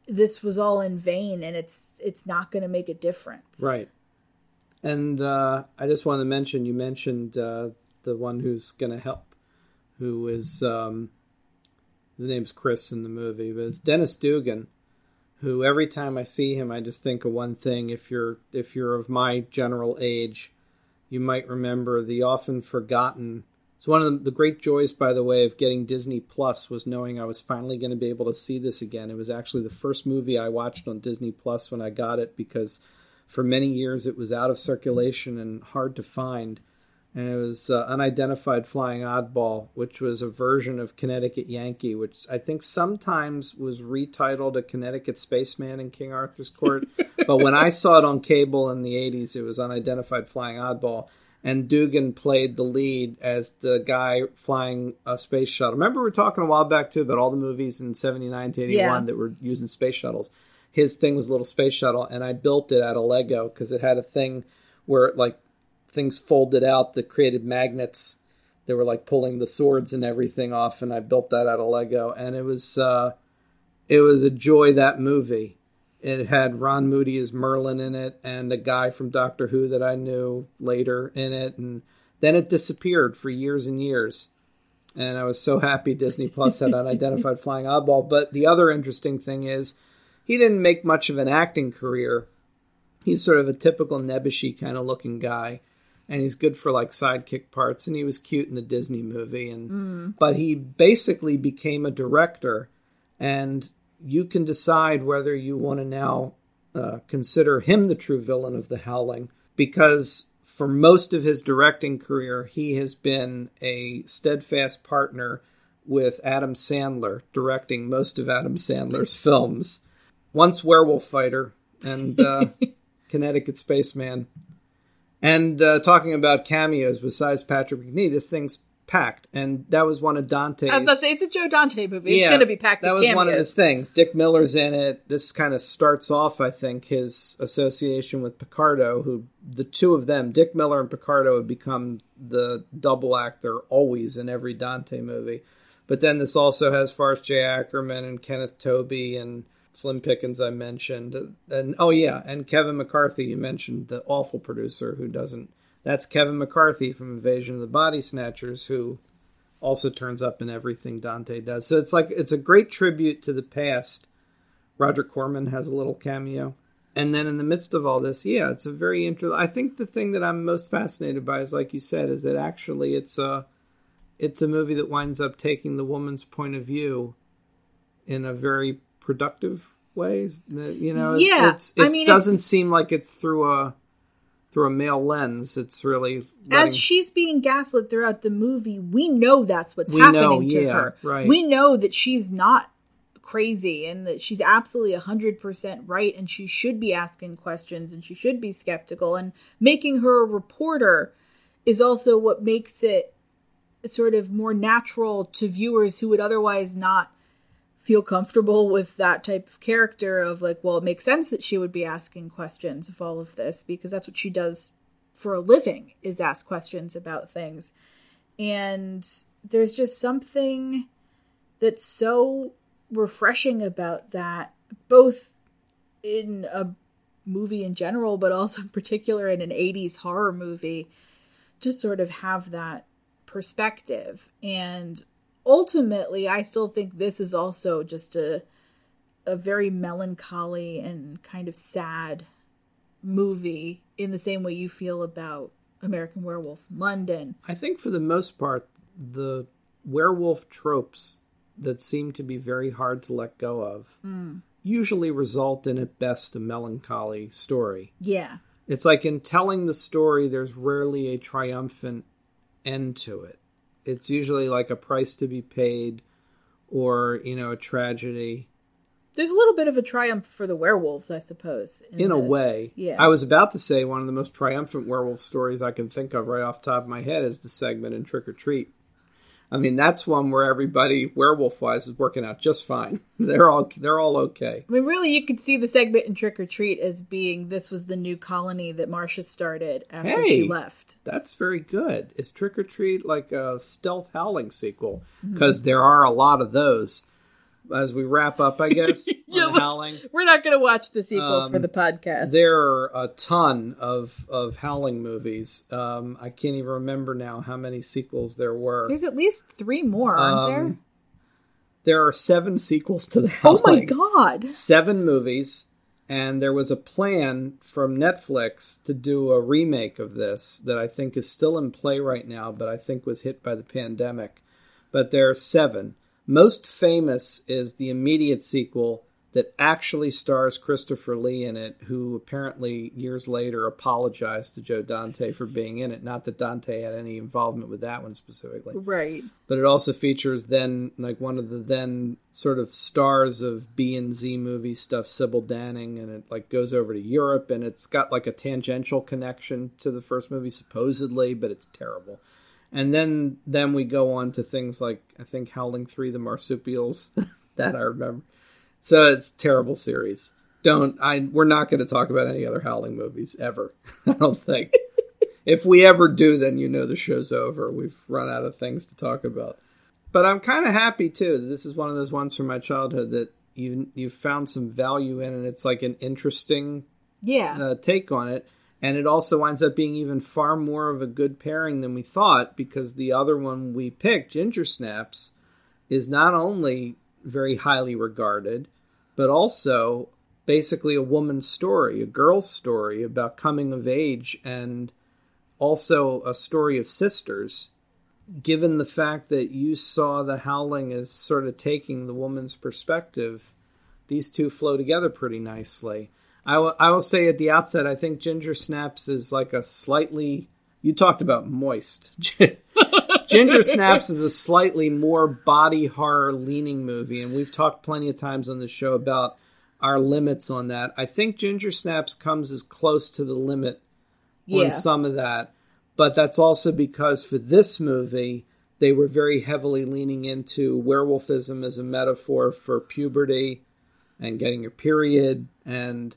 this was all in vain and it's it's not going to make a difference Right. And uh, I just wanted to mention you mentioned uh, the one who's going to help, who is um, his name's Chris in the movie, but it's Dennis Dugan, who every time I see him, I just think of one thing. If you're if you're of my general age, you might remember the often forgotten. It's one of the, the great joys, by the way, of getting Disney Plus was knowing I was finally going to be able to see this again. It was actually the first movie I watched on Disney Plus when I got it because for many years it was out of circulation and hard to find. And it was uh, Unidentified Flying Oddball, which was a version of Connecticut Yankee, which I think sometimes was retitled A Connecticut Spaceman in King Arthur's Court. <laughs> but when I saw it on cable in the 80s, it was Unidentified Flying Oddball. And Dugan played the lead as the guy flying a space shuttle. Remember, we were talking a while back too about all the movies in 79 to 81 Yeah. that were using space shuttles his thing was a little space shuttle, and I built it out of Lego because it had a thing where like things folded out that created magnets. They were like pulling the swords and everything off, and I built that out of Lego, and it was uh, it was a joy that movie. It had Ron Moody as Merlin in it, and a guy from Doctor Who that I knew later in it, and then it disappeared for years and years. And I was so happy Disney Plus had unidentified <laughs> flying oddball. But the other interesting thing is he didn't make much of an acting career. He's sort of a typical nebbishy kind of looking guy, and he's good for like sidekick parts. And he was cute in the Disney movie, and but he basically became a director, and you can decide whether you want to now uh, consider him the true villain of the Howling because for most of his directing career, he has been a steadfast partner with Adam Sandler, directing most of Adam Sandler's <laughs> films. Once Werewolf Fighter, and uh, <laughs> Connecticut Spaceman. And uh, talking about cameos, besides Patrick Macnee, this thing's packed, and that was one of Dante's. I was about to say it's a Joe Dante movie. It's going to be packed. That was cameos. one of his things. Dick Miller's in it. This kind of starts off, I think, his association with Picardo, who the two of them, Dick Miller and Picardo, have become the double act. They're always in every Dante movie. But then this also has Forrest J. Ackerman and Kenneth Tobey and Slim Pickens, I mentioned. And oh, yeah, and Kevin McCarthy, you mentioned the awful producer who doesn't. That's Kevin McCarthy from Invasion of the Body Snatchers, who also turns up in everything Dante does. So it's like it's a great tribute to the past. Roger Corman has a little cameo. And then in the midst of all this, yeah, it's a very interesting. I think the thing that I'm most fascinated by is, like you said, is that actually it's a it's a movie that winds up taking the woman's point of view in a very productive way. You know, Yeah, it's, I it mean, doesn't it's- seem like it's through a through a male lens. It's really letting- As she's being gaslit throughout the movie, we know that's what's happening know, to yeah, her. right. We know that she's not crazy and that she's absolutely 100% right and she should be asking questions and she should be skeptical and making her a reporter is also what makes it sort of more natural to viewers who would otherwise not feel comfortable with that type of character of like well it makes sense that she would be asking questions of all of this because that's what she does for a living is ask questions about things. And there's just something that's so refreshing about that both in a movie in general but also in particular in an 80s horror movie to sort of have that perspective. And ultimately i still think this is also just a a very melancholy and kind of sad movie in the same way you feel about american werewolf in london I think for the most part, the werewolf tropes that seem to be very hard to let go of hmm. usually result in, at best, a melancholy story. yeah It's like in telling the story, there's rarely a triumphant end to it. It's usually like a price to be paid or, you know, a tragedy. there's a little bit of a triumph for the werewolves i suppose in a way. yeah I was about to say one of the most triumphant werewolf stories I can think of right off the top of my head is the segment in Trick or Treat. I mean, that's one where everybody werewolf wise is working out just fine. <laughs> They're all they're all okay. I mean, really, you could see the segment in Trick or Treat as being this was the new colony that Marsha started after Hey. she left. That's very good. Is Trick or Treat like a stealth howling sequel? Mm-hmm. Because there are a lot of those. As we wrap up, I guess, <laughs> Yeah, howling. We're not going to watch the sequels for Um, the podcast. There are a ton of of howling movies. Um, I can't even remember now how many sequels there were. There's at least three more, aren't Um, There are seven sequels to the there? Oh my god! Seven movies, and there was a plan from Netflix to do a remake of this that I think is still in play right now, but I think was hit by the pandemic. But there are seven. Most famous is the immediate sequel that actually stars Christopher Lee in it, who apparently years later apologized to Joe Dante for being in it. Not that Dante had any involvement with that one specifically Right. but it also features then like one of the then sort of stars of B and Z movie stuff, Sybil Danning, and it like goes over to Europe, and it's got like a tangential connection to the first movie supposedly, but it's terrible. And then then we go on to things like I think Howling Three: The Marsupials, <laughs> that I remember. So it's a terrible series. Don't I? We're not going to talk about any other Howling movies ever. <laughs> I don't think. if we ever do, then you know the show's over. We've run out of things to talk about. But I'm kind of happy too. that This is one of those ones from my childhood that you you found some value in, and it's like an interesting Yeah. uh, take on it. And it also winds up being even far more of a good pairing than we thought because the other one we picked, Ginger Snaps, is not only very highly regarded, but also basically a woman's story, a girl's story about coming of age, and also a story of sisters. Given the fact that you saw the howling as sort of taking the woman's perspective, these two flow together pretty nicely. I will- I will say at the outset, I think Ginger Snaps is like a slightly. You talked about moist. <laughs> Ginger Snaps is a slightly more body horror leaning movie, and we've talked plenty of times on the show about our limits on that. I think Ginger Snaps comes as close to the limit Yeah. on some of that, but that's also because for this movie they were very heavily leaning into werewolfism as a metaphor for puberty and getting your period and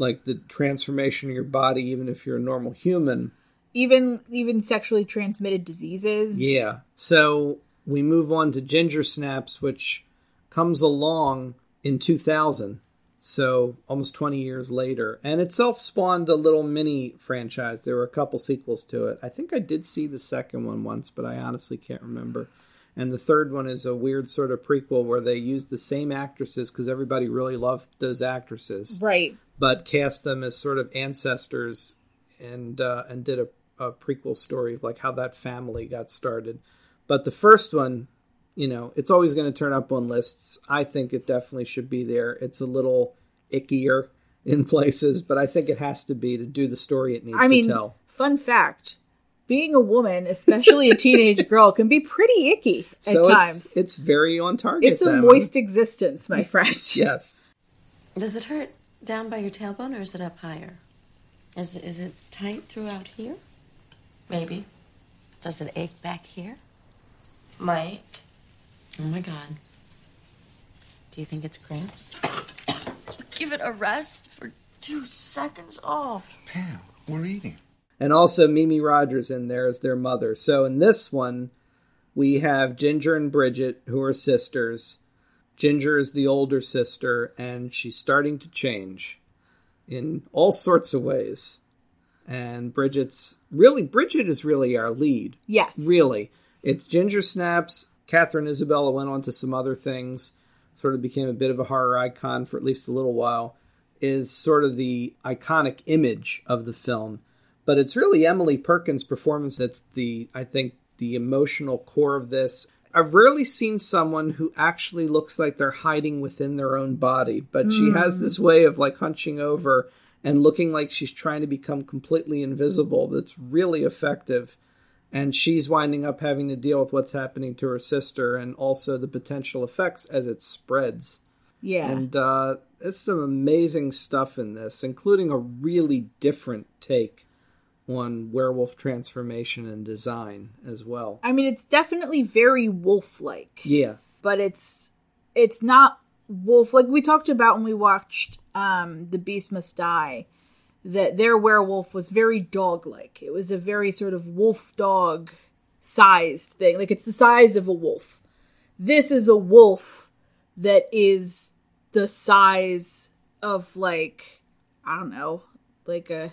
like the transformation of your body even if you're a normal human. even even sexually transmitted diseases. Yeah. So we move on to Ginger Snaps, which comes along in 2000. So almost 20 years later. And itself spawned a little mini franchise. There were a couple sequels to it. I think I did see the second one once, but I honestly can't remember. And the third one is a weird sort of prequel where they used the same actresses because everybody really loved those actresses Right. But cast them as sort of ancestors and uh, and did a, a prequel story of like how that family got started. But the first one, you know, it's always going to turn up on lists. I think it definitely should be there. It's a little ickier <laughs> in places, but I think it has to be to do the story it needs I mean, to tell. fun fact: being a woman, especially a teenage <laughs> girl, can be pretty icky at so times. it's, it's very on target. It's a then. moist existence, my friend. Yes. Does it hurt down by your tailbone or is it up higher? Is it, is it tight throughout here? Maybe. Does it ache back here? Might. Oh my god. Do you think it's cramps? <coughs> Give it a rest for two seconds. Oh, Pam, we're eating. and also Mimi Rogers in there as their mother. So in this one, we have Ginger and Bridget, who are sisters. Ginger is the older sister, and she's starting to change in all sorts of ways. And Bridget's really Bridget is really our lead. Yes. Really. It's Ginger Snaps. Katharine Isabelle went on to some other things, sort of became a bit of a horror icon for at least a little while, is sort of the iconic image of the film. But it's really Emily Perkins' performance that's the, I think, the emotional core of this. I've rarely seen someone who actually looks like they're hiding within their own body, but she has this way of like hunching over and looking like she's trying to become completely invisible that's really effective and she's winding up having to deal with what's happening to her sister and also the potential effects as it spreads. Yeah. And uh, there's some amazing stuff in this, including a really different take on werewolf transformation and design as well. I mean, it's definitely very wolf-like, Yeah, but it's it's not wolf like we talked about when we watched um The Beast Must Die. That their werewolf was very dog-like. It was a very sort of wolf dog sized thing. Like it's the size of a wolf. This is a wolf that is the size of like I don't know, like a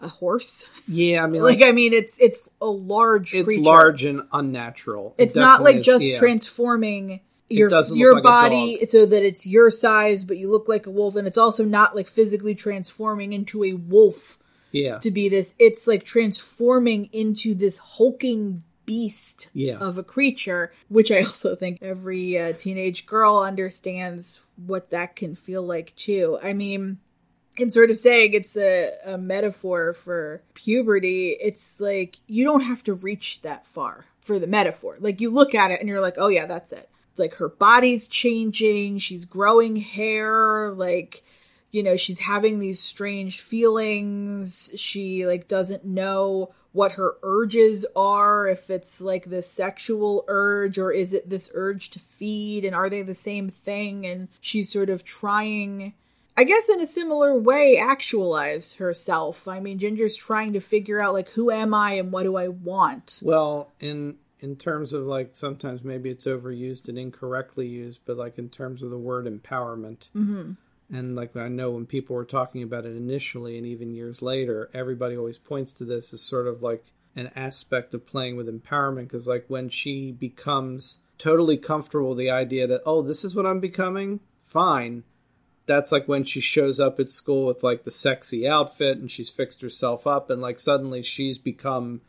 a horse. yeah. I mean, <laughs> Like like, I mean, it's it's a large. it's creature. large and unnatural. It It's not like is- just yeah. transforming your your like body so that it's your size, but you look like a wolf, and it's also not like physically transforming into a wolf Yeah, to be this. It's like transforming into this hulking beast Yeah. of a creature, which I also think every uh, teenage girl understands what that can feel like too. I mean, in sort of saying it's a, a metaphor for puberty, it's like you don't have to reach that far for the metaphor. Like you look at it and you're like, oh yeah, that's it. Like her body's changing, she's growing hair, like you know she's having these strange feelings she like doesn't know what her urges are if it's like the sexual urge or is it this urge to feed and are they the same thing and she's sort of trying i guess in a similar way actualize herself. I mean ginger's trying to figure out like who am i and what do i want? Well, in in terms of like sometimes maybe it's overused and incorrectly used, but like in terms of the word empowerment, mm-hmm. and like I know when people were talking about it initially and even years later, everybody always points to this as sort of like an aspect of playing with empowerment. Because like when she becomes totally comfortable with the idea that oh this is what I'm becoming, fine. That's like when she shows up at school with like the sexy outfit and she's fixed herself up and like suddenly she's become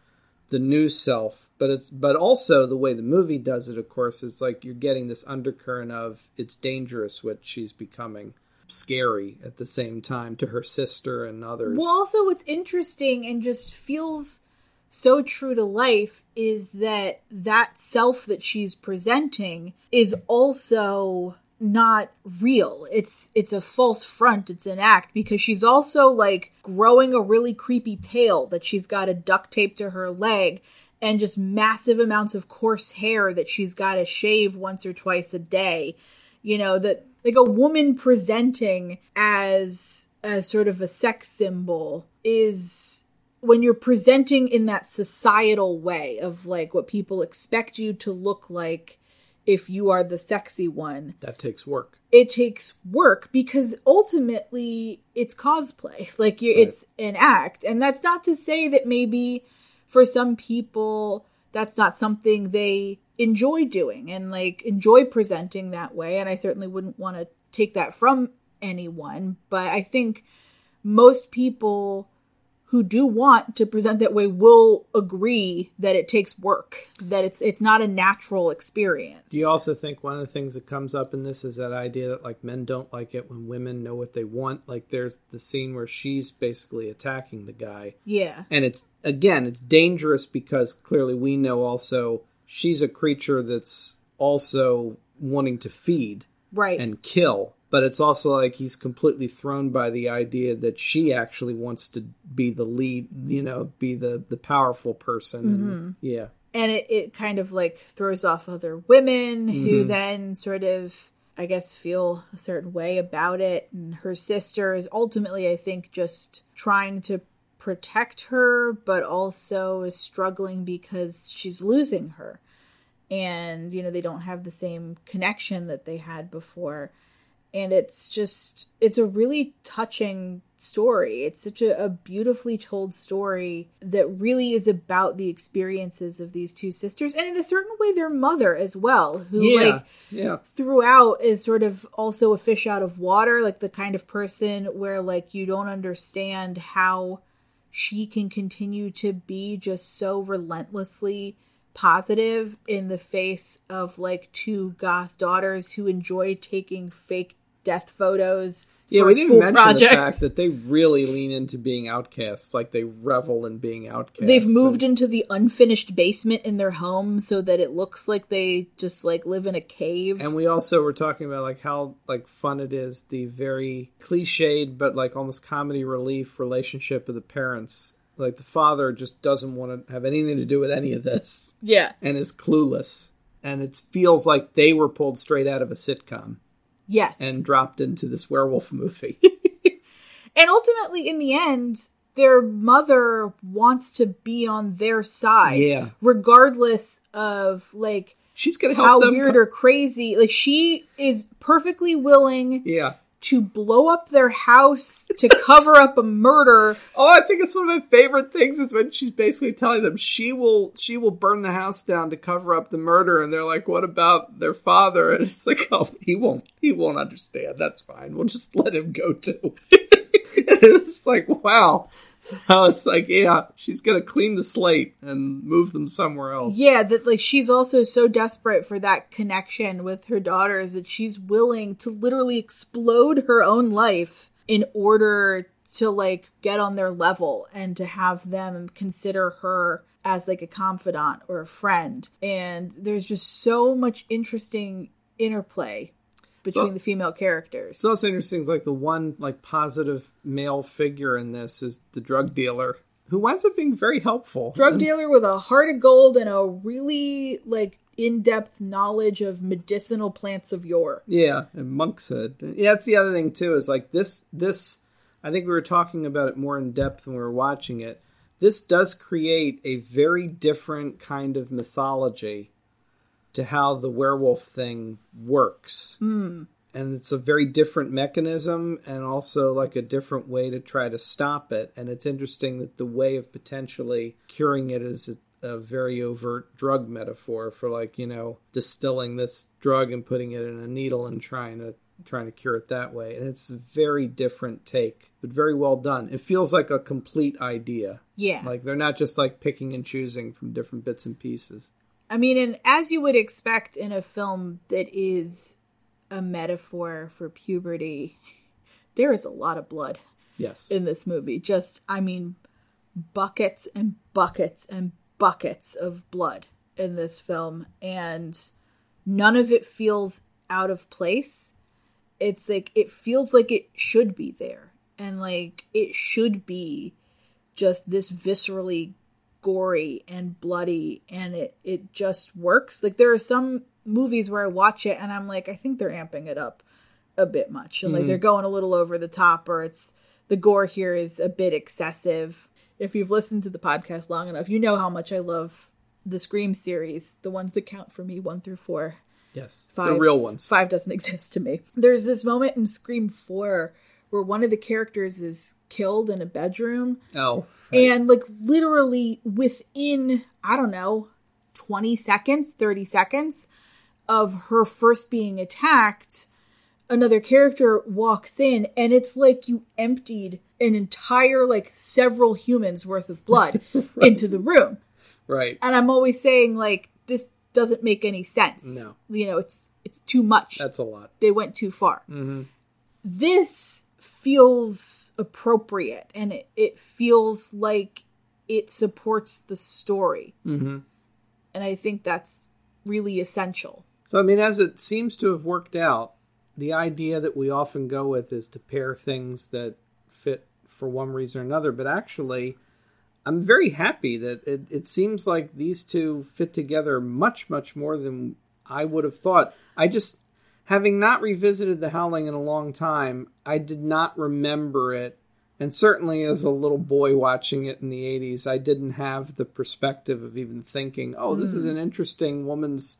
the new self. But it's but also the way the movie does it of course it's like you're getting this undercurrent of it's dangerous what she's becoming scary at the same time to her sister and others. Well, also, what's interesting and just feels so true to life is that that self that she's presenting is also not real. It's it's a false front, it's an act because she's also like growing a really creepy tail that she's got to duct tape to her leg and just massive amounts of coarse hair that she's got to shave once or twice a day. You know, that like a woman presenting as as sort of a sex symbol is when you're presenting in that societal way of like what people expect you to look like if you are the sexy one. That takes work. it takes work because ultimately it's cosplay. <laughs> Like you, it's an act. And that's not to say that maybe for some people that's not something they enjoy doing and like enjoy presenting that way. And i certainly wouldn't want to take that from anyone. But i think most people who do want to present that way will agree that it takes work that it's it's not a natural experience Do you also think one of the things that comes up in this is that idea that like men don't like it when women know what they want? Like there's the scene where she's basically attacking the guy. yeah And it's again, it's dangerous because clearly we know also she's a creature that's also wanting to feed right and kill. But it's also like he's completely thrown by the idea that she actually wants to be the lead, you know, be the the powerful person. And, mm-hmm. yeah. and it, it kind of like throws off other women who mm-hmm. then sort of i guess feel a certain way about it. And her sister is ultimately i think just trying to protect her but also is struggling because she's losing her. And you know they don't have the same connection that they had before and it's just it's a really touching story it's such a, a beautifully told story that really is about the experiences of these two sisters and in a certain way their mother as well who Yeah. like yeah. throughout is sort of also a fish out of water like the kind of person where like you don't understand how she can continue to be just so relentlessly positive in the face of like two goth daughters who enjoy taking fake death photos Yeah, for we a didn't school mention the fact that they really lean into being outcasts. Like they revel in being outcasts. They've moved And- into the unfinished basement in their home so that it looks like they just like live in a cave. and we also were talking about like how like fun it is the very cliched but like almost comedy relief relationship of the parents. Like the father just doesn't want to have anything to do with any of this yeah. and is clueless. And it feels like they were pulled straight out of a sitcom Yes. and dropped into this werewolf movie. <laughs> And ultimately, in the end, their mother wants to be on their side. Yeah. Regardless of like She's gonna help how them. weird or crazy. Like she is perfectly willing yeah. To blow up their house to cover up a murder. <laughs> Oh, I think it's one of my favorite things is when she's basically telling them she will she will burn the house down to cover up the murder, and they're like, "What about their father?" And it's like, "Oh, he won't he won't understand. That's fine. We'll just let him go too." <laughs> it's like, wow. So it's like, yeah, she's gonna clean the slate and move them somewhere else. Yeah, that like she's also so desperate for that connection with her daughters that she's willing to literally explode her own life in order to like get on their level and to have them consider her as like a confidant or a friend. And there's just so much interesting interplay between So- the female characters. It's also interesting, like the one like positive male figure in this is the drug dealer who winds up being very helpful. drug dealer with a heart of gold and a really like in-depth knowledge of medicinal plants of yore. Yeah, and monkshood. Yeah, that's the other thing too. Is like this. This, I think we were talking about it more in depth when we were watching it. This does create a very different kind of mythology to how the werewolf thing works. Mm. And it's a very different mechanism and also like a different way to try to stop it. And it's interesting that the way of potentially curing it is a, a very overt drug metaphor for like, you know, distilling this drug and putting it in a needle and trying to trying to cure it that way. And it's a very different take, but very well done. It feels like a complete idea. Yeah. Like they're not just like picking and choosing from different bits and pieces. I mean, and as you would expect in a film that is a metaphor for puberty, <laughs> there is a lot of blood Yes. in this movie. Just, I mean, buckets and buckets and buckets of blood in this film. And none of it feels out of place. It's like it feels like it should be there. And like it should be just this viscerally gory and bloody and it it just works. Like there are some movies where I watch it and I'm like I think they're amping it up a bit much and like mm-hmm. they're going a little over the top or it's the gore here is a bit excessive. If you've listened to the podcast long enough, you know how much I love the Scream series, the ones that count for me 1 through 4 Yes, five the real ones. Five doesn't <laughs> exist to me. There's this moment in Scream Four where one of the characters is killed in a bedroom, Oh, and like literally within I don't know, twenty seconds, thirty seconds of her first being attacked, another character walks in, and it's like you emptied an entire like several humans worth of blood <laughs> into the room right. and I'm always saying like this doesn't make any sense. No. you know it's it's too much. That's a lot. they went too far. Mm-hmm. This feels appropriate, and it, it feels like it supports the story, mm-hmm. and I think that's really essential. So, I mean, as it seems to have worked out, the idea that we often go with is to pair things that fit for one reason or another. But actually, I'm very happy that it, it seems like these two fit together much, much more than I would have thought. I just, having not revisited The Howling in a long time, I did not remember it. And certainly as a little boy watching it in the 80s, I didn't have the perspective of even thinking, oh, this is hmm. an interesting woman's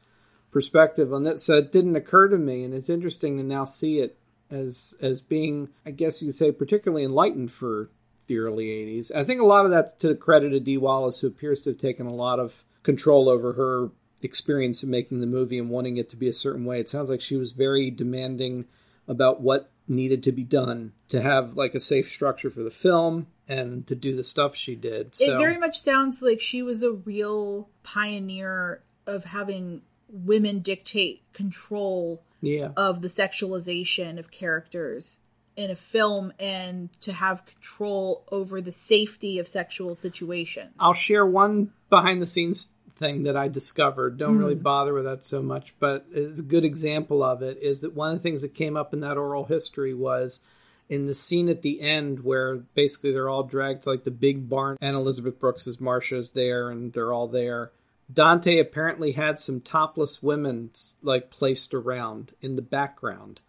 perspective on that. So it didn't occur to me, and it's interesting to now see it as as being, I guess you could say, particularly enlightened for the early '80s. I think a lot of that's to the credit of Dee Wallace, who appears to have taken a lot of control over her experience in making the movie and wanting it to be a certain way. It sounds like she was very demanding about what needed to be done to have like a safe structure for the film and to do the stuff she did. So It very much sounds like she was a real pioneer of having women dictate control yeah. of the sexualization of characters in a film and to have control over the safety of sexual situations. I'll share one behind the scenes thing that I discovered. Don't really hmm. bother with that so much, but it's a good example of it is that one of the things that came up in that oral history was in the scene at the end where basically they're all dragged to like the big barn and Elizabeth Brooks as Marsha's there and they're all there. Dante apparently had some topless women like placed around in the background.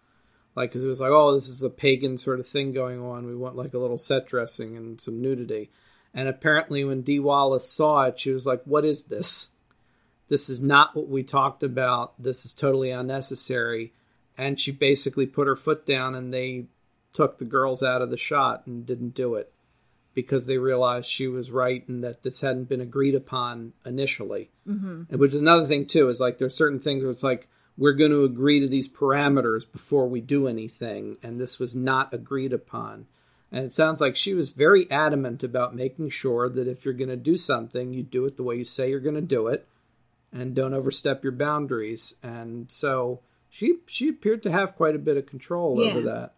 Like, because it was like, oh, this is a pagan sort of thing going on. We want like a little set dressing and some nudity. And apparently, when Dee Wallace saw it, she was like, What is this? This is not what we talked about. This is totally unnecessary. And she basically put her foot down and they took the girls out of the shot and didn't do it because they realized she was right and that this hadn't been agreed upon initially. Mm-hmm. And which is another thing, too, is like there's certain things where it's like, we're going to agree to these parameters before we do anything. And this was not agreed upon. And it sounds like she was very adamant about making sure that if you're going to do something, you do it the way you say you're going to do it and don't overstep your boundaries. And so she she appeared to have quite a bit of control Yeah. over that.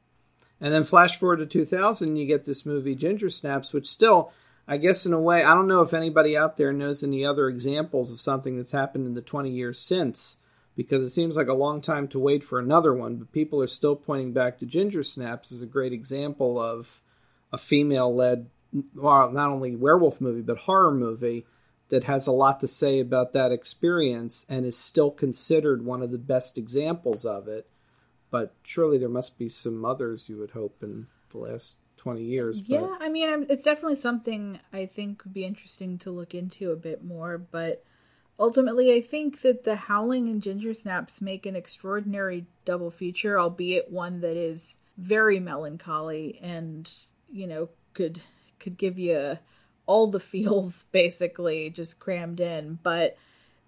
And then flash forward to 2000, you get this movie Ginger Snaps, which still, I guess in a way, I don't know if anybody out there knows any other examples of something that's happened in the 20 years since, because it seems like a long time to wait for another one, but people are still pointing back to Ginger Snaps as a great example of a female led, well, not only werewolf movie, but horror movie that has a lot to say about that experience and is still considered one of the best examples of it. But surely there must be some others you would hope in the last 20 years. But Yeah, I mean, it's definitely something I think would be interesting to look into a bit more. But ultimately, I think that the Howling and Ginger Snaps make an extraordinary double feature, albeit one that is very melancholy and you know could could give you all the feels <laughs> basically just crammed in, but.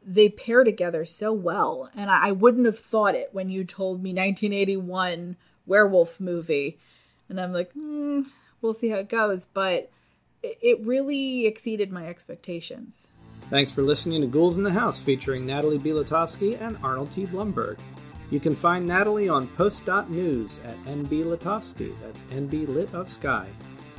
They pair together so well, and I, wouldn't have thought it when you told me 1981 werewolf movie, and I'm like, hmm, we'll see how it goes. But it, it really exceeded my expectations. Thanks for listening to Ghouls in the House featuring Natalie Bielotowski and Arnold T. Blumberg. You can find Natalie on post.news at NB Litovsky, that's NB Lit of Sky,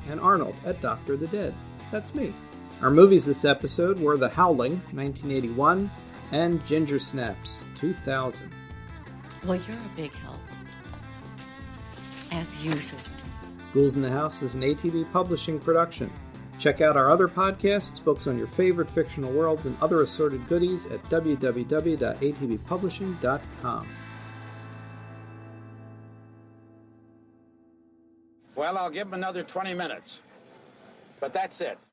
and Arnold at Doctor the Dead, that's me. Our movies this episode were The Howling, 1981, and Ginger Snaps, 2000. Well, you're a big help. As usual. Ghouls in the House is an ATB Publishing production. Check out our other podcasts, books on your favorite fictional worlds, and other assorted goodies at www.atbpublishing.com. Well, I'll give him another 20 minutes. But that's it.